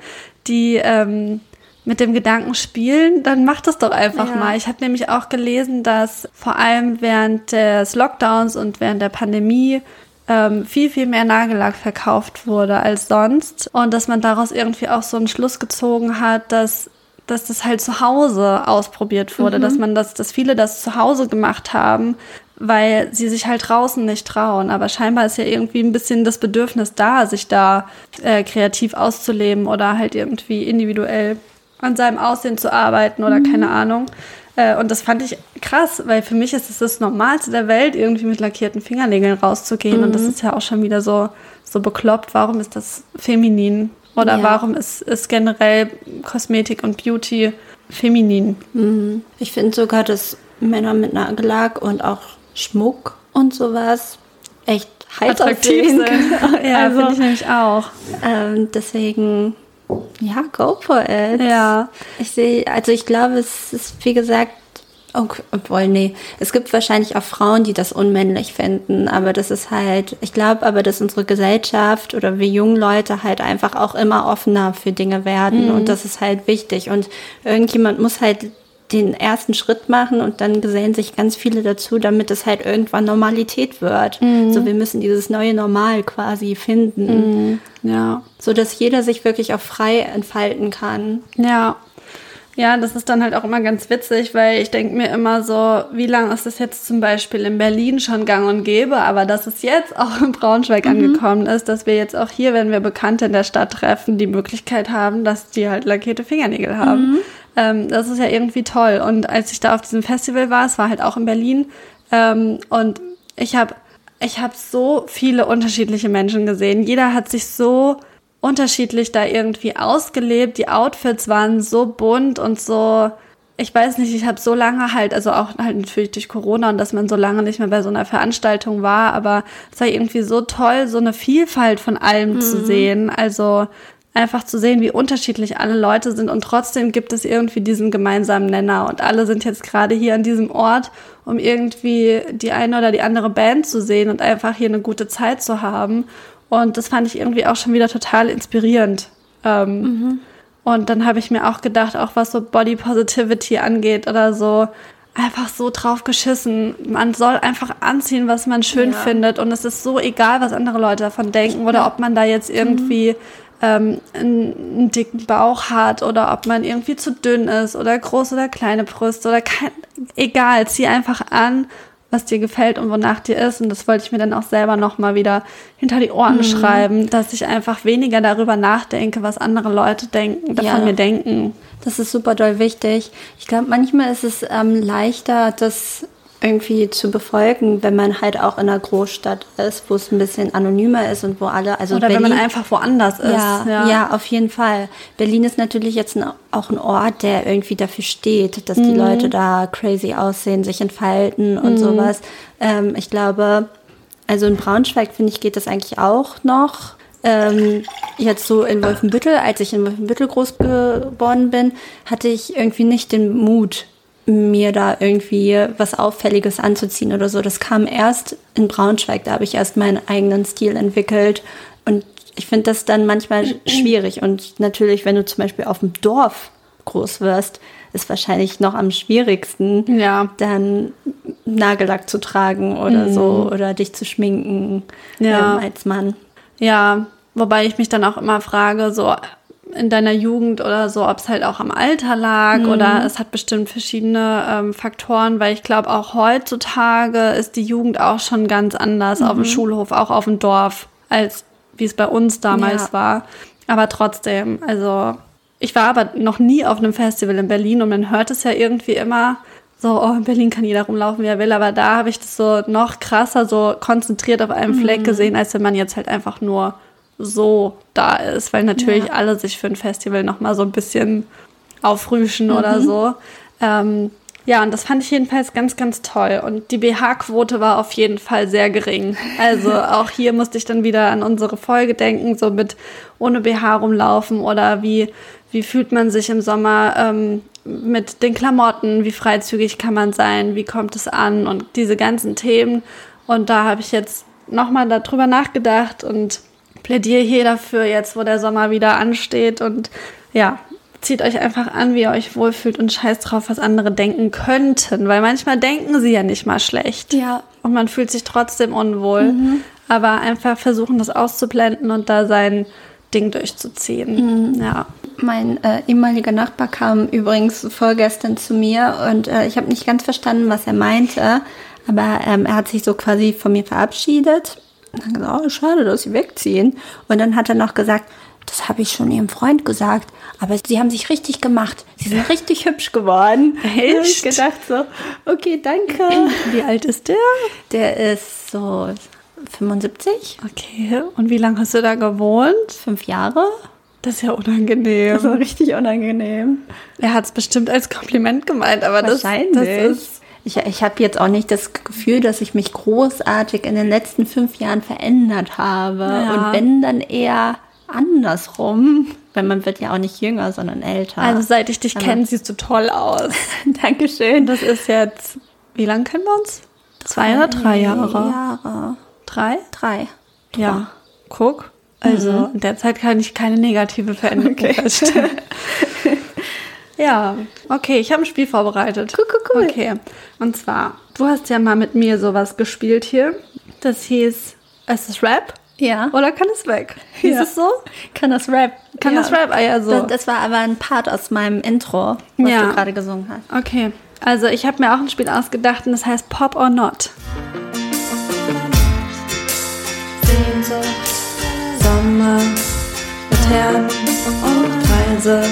die ähm, mit dem Gedanken spielen, dann macht es doch einfach ja. mal. Ich habe nämlich auch gelesen, dass vor allem während des Lockdowns und während der Pandemie ähm, viel, viel mehr Nagellack verkauft wurde als sonst und dass man daraus irgendwie auch so einen Schluss gezogen hat, dass dass das halt zu Hause ausprobiert wurde, mhm. dass man das, dass viele das zu Hause gemacht haben, weil sie sich halt draußen nicht trauen. Aber scheinbar ist ja irgendwie ein bisschen das Bedürfnis da, sich da äh, kreativ auszuleben oder halt irgendwie individuell an seinem Aussehen zu arbeiten oder mhm. keine Ahnung. Äh, und das fand ich krass, weil für mich ist es das Normalste der Welt, irgendwie mit lackierten Fingernägeln rauszugehen. Mhm. Und das mhm. ist ja auch schon wieder so, so bekloppt. Warum ist das feminin? Oder ja. warum ist, ist generell Kosmetik und Beauty feminin? Mhm. Ich finde sogar, dass Männer mit Nagellack und auch Schmuck und sowas echt heiß attraktiv sind. [laughs] ja, also, finde ich nämlich auch. Ähm, deswegen, ja, go for it. Ja. Ich sehe, also ich glaube, es ist, wie gesagt, Okay, obwohl, nee. Es gibt wahrscheinlich auch Frauen, die das unmännlich finden, aber das ist halt, ich glaube aber, dass unsere Gesellschaft oder wir jungen Leute halt einfach auch immer offener für Dinge werden mhm. und das ist halt wichtig und irgendjemand muss halt den ersten Schritt machen und dann gesellen sich ganz viele dazu, damit es halt irgendwann Normalität wird. Mhm. So, wir müssen dieses neue Normal quasi finden. Mhm. Ja. So dass jeder sich wirklich auch frei entfalten kann. Ja. Ja, das ist dann halt auch immer ganz witzig, weil ich denke mir immer so, wie lange ist das jetzt zum Beispiel in Berlin schon gang und gäbe, aber dass es jetzt auch in Braunschweig mhm. angekommen ist, dass wir jetzt auch hier, wenn wir Bekannte in der Stadt treffen, die Möglichkeit haben, dass die halt lackierte Fingernägel haben. Mhm. Ähm, das ist ja irgendwie toll. Und als ich da auf diesem Festival war, es war halt auch in Berlin, ähm, und ich habe ich hab so viele unterschiedliche Menschen gesehen. Jeder hat sich so unterschiedlich da irgendwie ausgelebt. Die Outfits waren so bunt und so, ich weiß nicht, ich habe so lange halt, also auch halt natürlich durch Corona und dass man so lange nicht mehr bei so einer Veranstaltung war, aber es war irgendwie so toll, so eine Vielfalt von allem mhm. zu sehen. Also einfach zu sehen, wie unterschiedlich alle Leute sind und trotzdem gibt es irgendwie diesen gemeinsamen Nenner und alle sind jetzt gerade hier an diesem Ort, um irgendwie die eine oder die andere Band zu sehen und einfach hier eine gute Zeit zu haben. Und das fand ich irgendwie auch schon wieder total inspirierend. Ähm, mhm. Und dann habe ich mir auch gedacht, auch was so Body Positivity angeht oder so, einfach so drauf geschissen. Man soll einfach anziehen, was man schön ja. findet. Und es ist so egal, was andere Leute davon denken oder ob man da jetzt irgendwie mhm. ähm, einen, einen, dicken Bauch hat oder ob man irgendwie zu dünn ist oder groß oder kleine Brüste oder kein, egal, zieh einfach an was dir gefällt und wonach dir ist. Und das wollte ich mir dann auch selber nochmal wieder hinter die Ohren mhm. schreiben, dass ich einfach weniger darüber nachdenke, was andere Leute denken, davon ja. mir denken. Das ist super doll wichtig. Ich glaube, manchmal ist es ähm, leichter, das irgendwie zu befolgen, wenn man halt auch in einer Großstadt ist, wo es ein bisschen anonymer ist und wo alle, also oder Berlin, wenn man einfach woanders ist. Ja, ja, ja. auf jeden Fall. Berlin ist natürlich jetzt ein, auch ein Ort, der irgendwie dafür steht, dass mhm. die Leute da crazy aussehen, sich entfalten und mhm. sowas. Ähm, ich glaube, also in Braunschweig finde ich geht das eigentlich auch noch. Ähm, jetzt so in Wolfenbüttel, als ich in Wolfenbüttel groß geworden bin, hatte ich irgendwie nicht den Mut, mir da irgendwie was Auffälliges anzuziehen oder so. Das kam erst in Braunschweig, da habe ich erst meinen eigenen Stil entwickelt. Und ich finde das dann manchmal [clears throat] schwierig. Und natürlich, wenn du zum Beispiel auf dem Dorf groß wirst, ist wahrscheinlich noch am schwierigsten, ja. dann Nagellack zu tragen oder mhm. so oder dich zu schminken ja. ähm, als Mann. Ja, wobei ich mich dann auch immer frage, so in deiner Jugend oder so, ob es halt auch am Alter lag mhm. oder es hat bestimmt verschiedene ähm, Faktoren, weil ich glaube, auch heutzutage ist die Jugend auch schon ganz anders mhm. auf dem mhm. Schulhof, auch auf dem Dorf, als wie es bei uns damals ja. war. Aber trotzdem, also ich war aber noch nie auf einem Festival in Berlin und man hört es ja irgendwie immer so, oh, in Berlin kann jeder rumlaufen, wie er will, aber da habe ich das so noch krasser, so konzentriert auf einem Fleck mhm. gesehen, als wenn man jetzt halt einfach nur so da ist, weil natürlich ja. alle sich für ein Festival nochmal so ein bisschen aufrüschen mhm. oder so. Ähm, ja, und das fand ich jedenfalls ganz, ganz toll. Und die BH-Quote war auf jeden Fall sehr gering. Also [laughs] auch hier musste ich dann wieder an unsere Folge denken, so mit ohne BH rumlaufen oder wie, wie fühlt man sich im Sommer ähm, mit den Klamotten, wie freizügig kann man sein, wie kommt es an und diese ganzen Themen. Und da habe ich jetzt nochmal darüber nachgedacht und plädiere hier dafür jetzt, wo der Sommer wieder ansteht und ja, zieht euch einfach an, wie ihr euch wohlfühlt und scheißt drauf, was andere denken könnten, weil manchmal denken sie ja nicht mal schlecht. Ja. Und man fühlt sich trotzdem unwohl. Mhm. Aber einfach versuchen, das auszublenden und da sein Ding durchzuziehen. Mhm. Ja. Mein äh, ehemaliger Nachbar kam übrigens vorgestern zu mir und äh, ich habe nicht ganz verstanden, was er meinte, aber ähm, er hat sich so quasi von mir verabschiedet und dann gesagt, oh, schade, dass sie wegziehen. Und dann hat er noch gesagt, das habe ich schon ihrem Freund gesagt, aber sie haben sich richtig gemacht. Sie sind richtig hübsch geworden. [laughs] Echt? Ich gedacht so, okay, danke. [laughs] Wie alt ist der? Der ist so 75. Okay, und wie lange hast du da gewohnt? Fünf Jahre. Das ist ja unangenehm. Das ist richtig unangenehm. Er hat es bestimmt als Kompliment gemeint, aber das, das ist ich, ich habe jetzt auch nicht das Gefühl, dass ich mich großartig in den letzten fünf Jahren verändert habe. Ja. Und wenn, dann eher andersrum. Weil man wird ja auch nicht jünger, sondern älter. Also seit ich dich kenne, siehst du toll aus. [laughs] Dankeschön. Das ist jetzt, wie lange kennen wir uns? Zwei oder drei Jahre? Jahre. Drei? Drei. Ja. Guck. Also mhm. in der Zeit kann ich keine negative Veränderung okay. feststellen. [laughs] Ja, okay, ich habe ein Spiel vorbereitet. Cool, cool, cool. Okay, und zwar, du hast ja mal mit mir sowas gespielt hier. Das hieß, es ist Rap. Ja. Oder kann es weg? Hieß ja. es so? Kann das Rap? Kann ja. das Rap? Ah ja, so. Das, das, war aber ein Part aus meinem Intro, was ja. du gerade gesungen hast. Okay, also ich habe mir auch ein Spiel ausgedacht und das heißt Pop or Not. Sehnsucht, Sommer, mit Herren und Reise,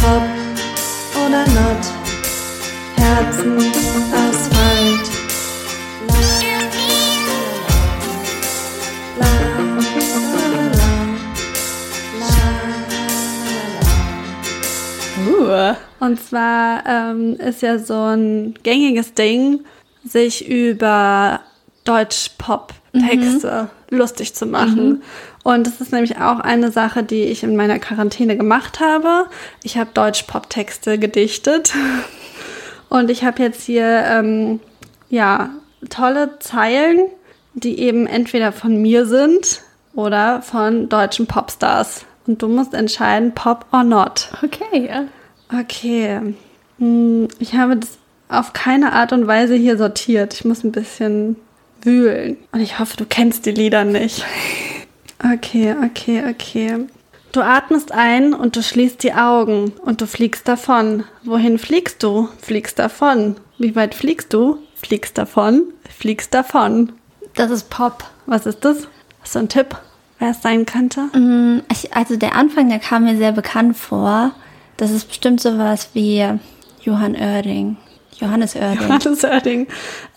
Pop oder not. Herzen, Asphalt. Uh. Und zwar ähm, ist ja so ein gängiges Ding, sich über Deutsch-Pop-Texte mhm. lustig zu machen. Mhm. Und das ist nämlich auch eine Sache, die ich in meiner Quarantäne gemacht habe. Ich habe Deutsch-Pop-Texte gedichtet. Und ich habe jetzt hier, ähm, ja, tolle Zeilen, die eben entweder von mir sind oder von deutschen Popstars. Und du musst entscheiden, Pop or not. Okay, ja. Okay. Hm, Ich habe das auf keine Art und Weise hier sortiert. Ich muss ein bisschen wühlen. Und ich hoffe, du kennst die Lieder nicht. [laughs] Okay, okay, okay. Du atmest ein und du schließt die Augen und du fliegst davon. Wohin fliegst du? Fliegst davon. Wie weit fliegst du? Fliegst davon. Fliegst davon. Das ist Pop. Was ist das? Hast du einen Tipp, wer es sein könnte? Mm, Ich, also der Anfang, der kam mir sehr bekannt vor. Das ist bestimmt sowas wie Johann Oerding. Johannes Oerding. Johannes Oerding.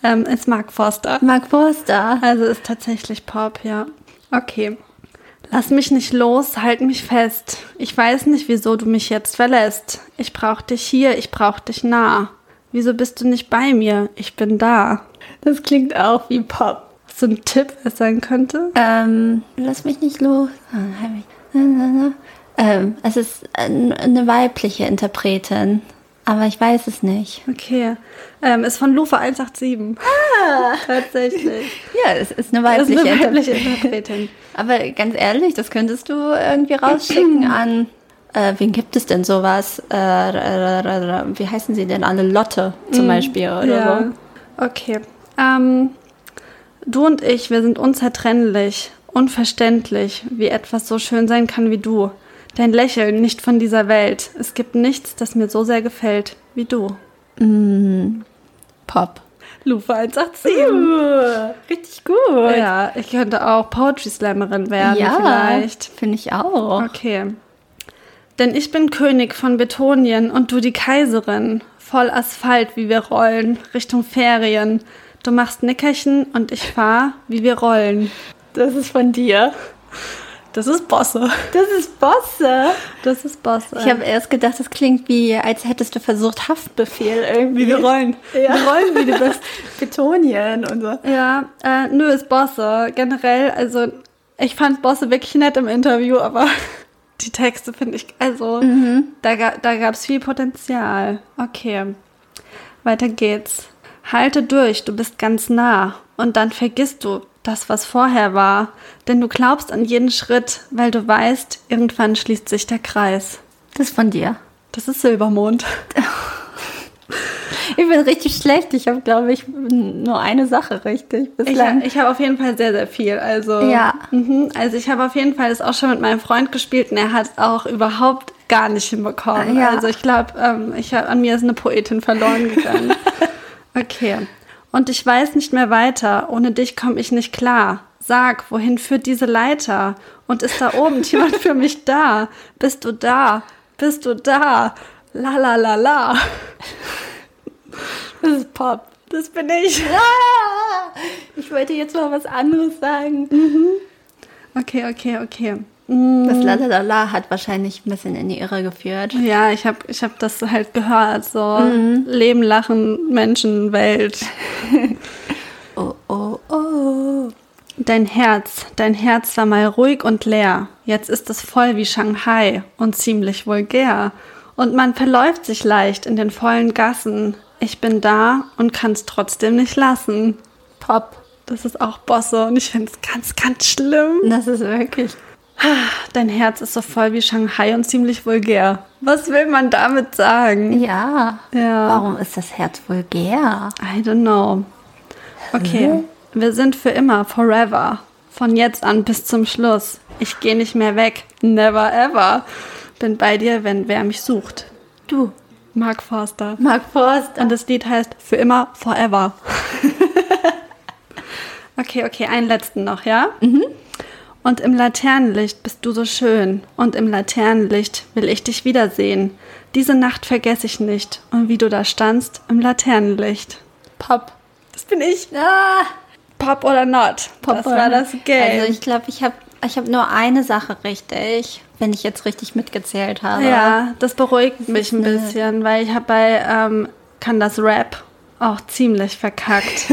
Ähm, ist Mark Forster. Mark Forster. Also ist tatsächlich Pop, ja. Okay. Lass mich nicht los, halt mich fest. Ich weiß nicht, wieso du mich jetzt verlässt. Ich brauch dich hier, ich brauch dich nah. Wieso bist du nicht bei mir? Ich bin da. Das klingt auch wie Pop. Du einen Tipp, es sein könnte? Ähm, lass mich nicht los. Ah. Ähm, es ist ein- eine weibliche Interpretin. Aber ich weiß es nicht. Okay. Ähm, ist von Lufa 187. Ah! [laughs] Tatsächlich. Ja, es ist eine Das ist weibliche, eine weibliche Interpretin. Aber ganz ehrlich, das könntest du irgendwie rausschicken [clears throat] an. Äh, wen gibt es denn sowas? Äh, wie heißen sie denn alle? Lotte zum Beispiel oder Ja. so. Okay. Ähm, du und ich, wir sind unzertrennlich, unverständlich, wie etwas so schön sein kann wie du. Dein Lächeln nicht von dieser Welt. Es gibt nichts, das mir so sehr gefällt wie du. Pop. Lufa 187. richtig gut. Ja, ich könnte auch Poetry Slammerin werden Ja, vielleicht. finde ich auch. Okay. Denn ich bin König von Betonien und du die Kaiserin. Voll Asphalt, wie wir rollen, Richtung Ferien. Du machst Nickerchen und ich fahr, wie wir rollen. Das ist von dir. Das ist Bosse. Das ist Bosse. Das ist Bosse. Ich habe erst gedacht, das klingt wie, als hättest du versucht, Haftbefehl irgendwie. wie wir rollen. Ja. Wir rollen wie die Best. Betonien und so. Ja, äh, nö, ist Bosse. Generell, also ich fand Bosse wirklich nett im Interview, aber [laughs] die Texte finde ich, also da, ga- da gab es viel Potenzial. Okay, weiter geht's. Halte durch, du bist ganz nah und dann vergisst du das, was vorher war, denn du glaubst an jeden Schritt, weil du weißt, irgendwann schließt sich der Kreis. Das ist von dir. Das ist Silbermond. [laughs] Ich bin richtig schlecht. Ich habe, glaube ich, nur eine Sache richtig Ich, bislang. ich habe auf jeden Fall sehr, sehr viel. Also, Ja. Mhm, also ich habe auf jeden Fall das auch schon mit meinem Freund gespielt und er hat es auch überhaupt gar nicht hinbekommen. Ja. Also ich glaube, ähm, ich hab, an mir ist eine Poetin verloren gegangen. [laughs] okay. Und ich weiß nicht mehr weiter. Ohne dich komme ich nicht klar. Sag, wohin führt diese Leiter? Und ist da oben jemand für mich da? Bist du da? Bist du da? La la la la. das ist Pop. Das bin ich. Ah, ich wollte jetzt mal was anderes sagen. Okay, okay, okay. Mm. Das Lalalala hat wahrscheinlich ein bisschen in die Irre geführt. Ja, ich habe ich hab das halt gehört. So Mhm. Leben, Lachen, Menschen, Welt. [laughs] Oh, oh, oh. Dein Herz, dein Herz war mal ruhig und leer. Jetzt ist es voll wie Shanghai und ziemlich vulgär. Und man verläuft sich leicht in den vollen Gassen. Ich bin da und kann's trotzdem nicht lassen. Pop. Das ist auch Bosse und ich find's ganz, ganz schlimm. Das ist wirklich. Dein Herz ist so voll wie Shanghai und ziemlich vulgär. Was will man damit sagen? Ja. Ja. Warum ist das Herz vulgär? I don't know. Okay, wir sind für immer, forever. Von jetzt an bis zum Schluss. Ich gehe nicht mehr weg. Never ever. Bin bei dir, wenn wer mich sucht. Du, Mark Forster. Mark Forster. Und das Lied heißt Für immer, forever. [laughs] okay, okay, einen letzten noch, ja? Und im Laternenlicht bist du so schön. Und im Laternenlicht will ich dich wiedersehen. Diese Nacht vergesse ich nicht. Und wie du da standst im Laternenlicht. Pop. Das bin ich. Ah, Pop oder not? Pop das oder- war das Game. Also ich glaube, ich habe ich hab nur eine Sache richtig, wenn ich jetzt richtig mitgezählt habe. ja, das beruhigt mich ein eine- bisschen, weil ich habe bei ähm, Kann das Rap auch ziemlich verkackt. [laughs]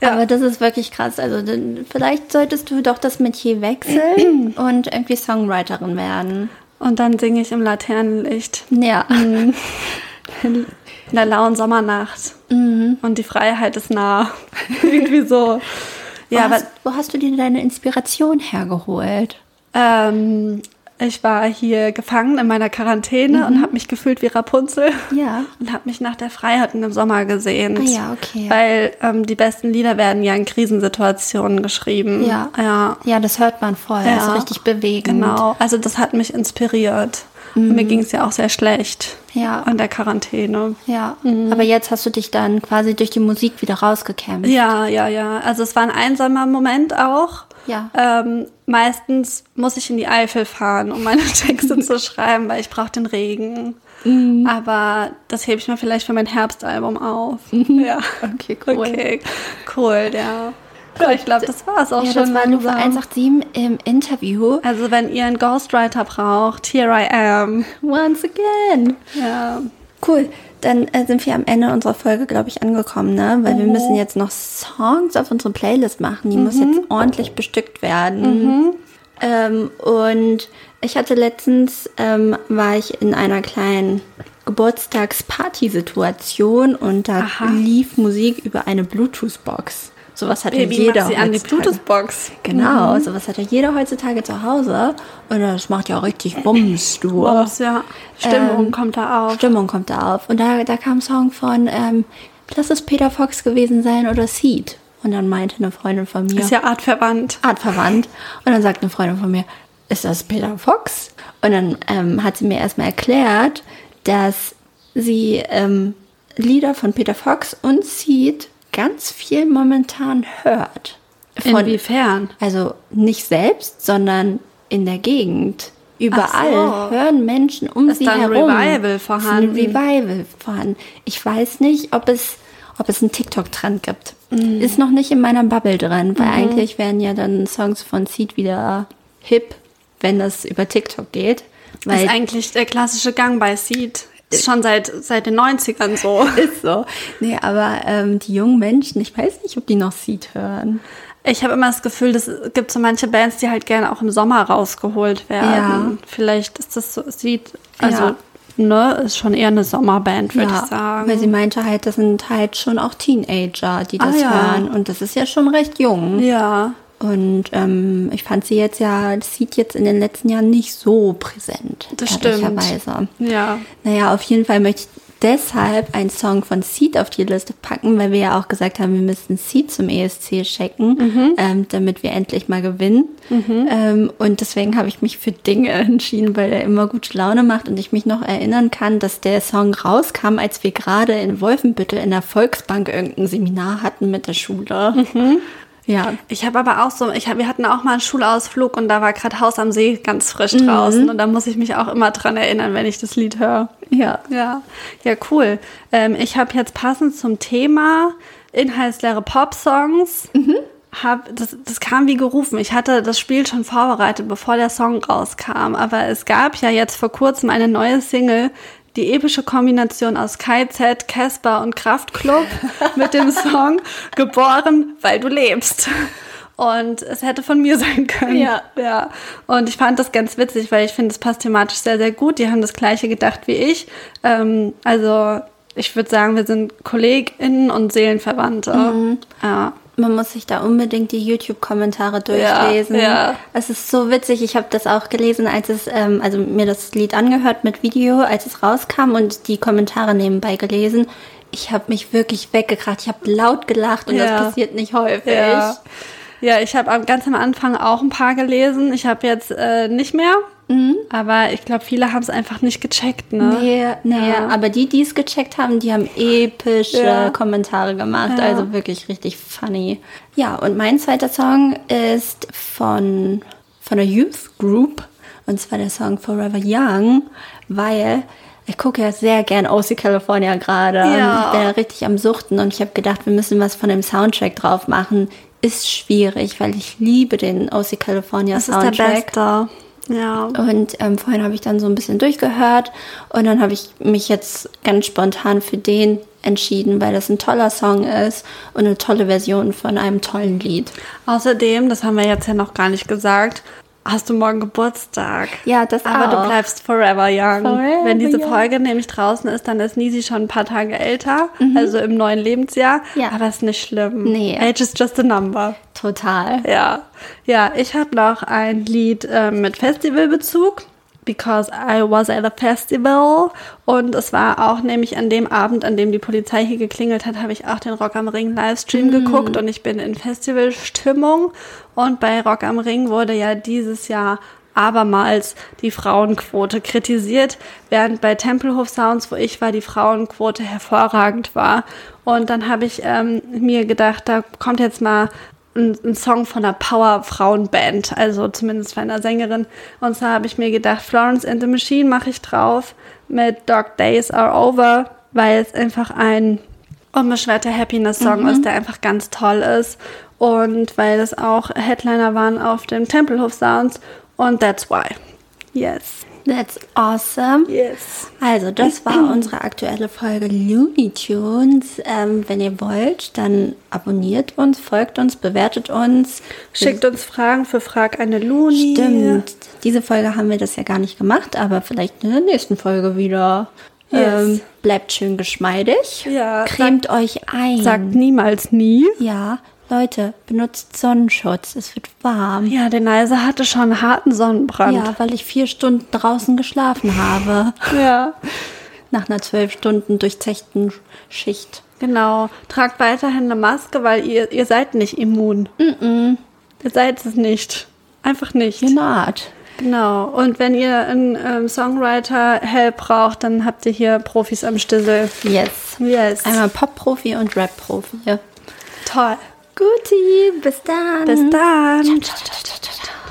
Ja. Aber das ist wirklich krass. Also dann- vielleicht solltest du doch das Metier wechseln [clears throat] und irgendwie Songwriterin werden. Und dann singe ich im Laternenlicht. Ja. [laughs] In der lauen Sommernacht. Mhm. Und die Freiheit ist nah. [laughs] Irgendwie so. Wo, Ja, aber hast, wo hast du dir deine Inspiration hergeholt? Ähm, ich war hier gefangen in meiner Quarantäne und habe mich gefühlt wie Rapunzel. Ja. [laughs] Und habe mich nach der Freiheit im Sommer gesehnt. Ah ja, okay. Weil ähm, die besten Lieder werden ja in Krisensituationen geschrieben. Ja. Ja. Ja, das hört man voll. Ja. Das ist richtig bewegend. Genau. Also das hat mich inspiriert. Und mir ging es ja auch sehr schlecht Ja. an der Quarantäne. Ja. Aber jetzt hast du dich dann quasi durch die Musik wieder rausgekämpft. Ja, ja, ja. Also es war ein einsamer Moment auch. Ja. Ähm, meistens muss ich in die Eifel fahren, um meine [laughs] Texte zu [laughs] schreiben, weil ich brauche den Regen. Mhm. Aber das hebe ich mir vielleicht für mein Herbstalbum auf. [laughs] Ja. Okay, cool. Okay, cool, ja. Ja, ich glaube, das war es auch Ja, schon. das war langsam. 187 im Interview. Also wenn ihr einen Ghostwriter braucht, here I am. Once again. Ja. Cool. Dann äh, sind wir am Ende unserer Folge, glaube ich, angekommen, ne? Weil wir müssen jetzt noch Songs auf unsere Playlist machen. Die muss jetzt ordentlich bestückt werden. Ähm, und ich hatte letztens, ähm, war ich in einer kleinen Geburtstagsparty-Situation und da Aha. lief Musik über eine Bluetooth-Box. Sowas hat ja Baby, jeder mach sie an die heutzutage. Bluetooth-Box. Genau, sowas hat ja jeder heutzutage zu Hause. Und das macht ja auch richtig Bums, du. Bums, ja. Stimmung Ähm, kommt da auf. Stimmung kommt da auf. Und da, da kam ein Song von, ähm, lass es Peter Fox gewesen sein oder Seed. Und dann meinte eine Freundin von mir, Ist ja artverwandt. artverwandt. Und dann sagt eine Freundin von mir, ist das Peter Fox? Und dann ähm, hat sie mir erstmal erklärt, dass sie ähm, Lieder von Peter Fox und Seed ganz viel momentan hört. Von, Inwiefern? also nicht selbst, sondern in der Gegend. Überall so. hören Menschen um Ist sie da ein herum. Revival Ist vorhanden? Ein Revival vorhanden. Ich weiß nicht, ob es, ob es einen TikTok-Trend gibt. Mhm. Ist noch nicht in meiner Bubble drin, weil eigentlich wären ja dann Songs von Seed wieder hip, wenn das über TikTok geht. Weil ist eigentlich der klassische Gang bei Seed. Ist schon seit, seit den 90ern so. [laughs] ist so. Nee, aber ähm, die jungen Menschen, ich weiß nicht, ob die noch Seed hören. Ich habe immer das Gefühl, es gibt so manche Bands, die halt gerne auch im Sommer rausgeholt werden. Ja. Vielleicht ist das so, Seed, also, Ja. ne, ist schon eher eine Sommerband, würde ich sagen. Weil sie meinte halt, das sind halt schon auch Teenager, die das Ah, ja. hören. Und das ist ja schon recht jung. ja. Und ähm, ich fand sie jetzt ja, das sieht jetzt in den letzten Jahren nicht so präsent. Das stimmt. Ja. Naja, auf jeden Fall möchte ich deshalb einen Song von Seed auf die Liste packen, weil wir ja auch gesagt haben, wir müssten Seed zum ESC checken, ähm, damit wir endlich mal gewinnen. Ähm, und deswegen habe ich mich für Dinge [laughs] entschieden, weil er immer gute Laune macht und ich mich noch erinnern kann, dass der Song rauskam, als wir gerade in Wolfenbüttel in der Volksbank irgendein Seminar hatten mit der Schule. Ja, Ich habe aber auch so, ich hab, wir hatten auch mal einen Schulausflug und da war gerade Haus am See ganz frisch Mhm. draußen und da muss ich mich auch immer dran erinnern, wenn ich das Lied höre. ja. Ja, ja, cool. Ähm, ich habe jetzt passend zum Thema inhaltsleere Pop-Songs. Hab, das, das kam wie gerufen. Ich hatte das Spiel schon vorbereitet, bevor der Song rauskam. Aber es gab ja jetzt vor kurzem eine neue Single, die epische Kombination aus KZ, Casper und Kraftklub mit dem Song Geboren, weil du lebst. Und es hätte von mir sein können. Ja. Ja. Und ich fand das ganz witzig, weil ich finde, es passt thematisch sehr, sehr gut. Die haben das Gleiche gedacht wie ich. Ähm, also, ich würde sagen, wir sind KollegInnen und Seelenverwandte. Mhm. Ja. Man muss sich da unbedingt die YouTube-Kommentare durchlesen. ja. Es ist so witzig. Ich habe das auch gelesen, als es, ähm, also mir das Lied angehört mit Video, als es rauskam und die Kommentare nebenbei gelesen. Ich habe mich wirklich weggekracht. Ich habe laut gelacht und Ja. das passiert nicht häufig. Ja. Ja, ich habe ganz am Anfang auch ein paar gelesen. Ich habe jetzt äh, nicht mehr. Aber ich glaube, viele haben es einfach nicht gecheckt. Ne? Mhm. Nee, nee, Ja. aber die, die es gecheckt haben, die haben epische Ja. Kommentare gemacht. Ja. Also wirklich richtig funny. Ja, und mein zweiter Song ist von, von der Youth Group. Und zwar der Song Forever Young, weil ich gucke ja sehr gern OC California gerade. Ja. Ich bin ja richtig am Suchten und ich habe gedacht, wir müssen was von dem Soundtrack drauf machen. Ist schwierig, weil ich liebe den OC California Das ist der Soundtrack. Beste. Ja. Und ähm, vorhin habe ich dann so ein bisschen durchgehört und dann habe ich mich jetzt ganz spontan für den entschieden, weil das ein toller Song ist und eine tolle Version von einem tollen Lied. Außerdem, das haben wir jetzt ja noch gar nicht gesagt, hast du morgen Geburtstag. Ja, das Aber auch. du bleibst forever young. Forever Wenn diese young. Folge nämlich draußen ist, dann ist Nisi schon ein paar Tage älter, also im neuen Lebensjahr. Mhm. Ja. Aber ist nicht schlimm. Nee. Age is just a number. Total. Ja, ja, ich habe noch ein Lied äh, mit Festivalbezug. Because I was at a festival. Und es war auch nämlich an dem Abend, an dem die Polizei hier geklingelt hat, habe ich auch den Rock am Ring Livestream geguckt und ich bin in Festivalstimmung. Und bei Rock am Ring wurde ja dieses Jahr abermals die Frauenquote kritisiert, während bei Tempelhof Sounds, wo ich war, die Frauenquote hervorragend war. Und dann habe ich ähm, mir gedacht, da kommt jetzt mal ein, ein Song von einer Power-Frauenband, also zumindest von einer Sängerin. Und zwar habe ich mir gedacht, Florence and the Machine mache ich drauf mit Dark Days Are Over, weil es einfach ein unbeschwerter Happiness-Song ist, der einfach ganz toll ist. Und weil es auch Headliner waren auf dem Tempelhof Sounds. Und that's why. Yes. That's awesome. Yes. Also, das war [clears throat] unsere aktuelle Folge Looney Tunes. Ähm, wenn ihr wollt, dann abonniert uns, folgt uns, bewertet uns. Schickt uns Fragen für Frag eine Luni. Stimmt. Diese Folge haben wir das ja gar nicht gemacht, aber vielleicht in der nächsten Folge wieder. Yes. Ähm, bleibt schön geschmeidig. Ja, Cremt euch ein. Sagt niemals nie. ja, Leute, benutzt Sonnenschutz. Es wird warm. Ja, der Neise hatte schon einen harten Sonnenbrand. Ja, weil ich vier Stunden draußen geschlafen habe. [laughs] ja. Nach einer zwölf Stunden durchzechten Schicht. Genau. Tragt weiterhin eine Maske, weil ihr, ihr seid nicht immun. Ihr seid es nicht. Einfach nicht. You're not. Genau. Und wenn ihr einen ähm, Songwriter-Help braucht, dann habt ihr hier Profis am Stissel. Yes. Yes. Einmal Pop-Profi und Rap-Profi. Toll. Guti, bis dann. Bis dann. Ciao, ciao, ciao, ciao, ciao.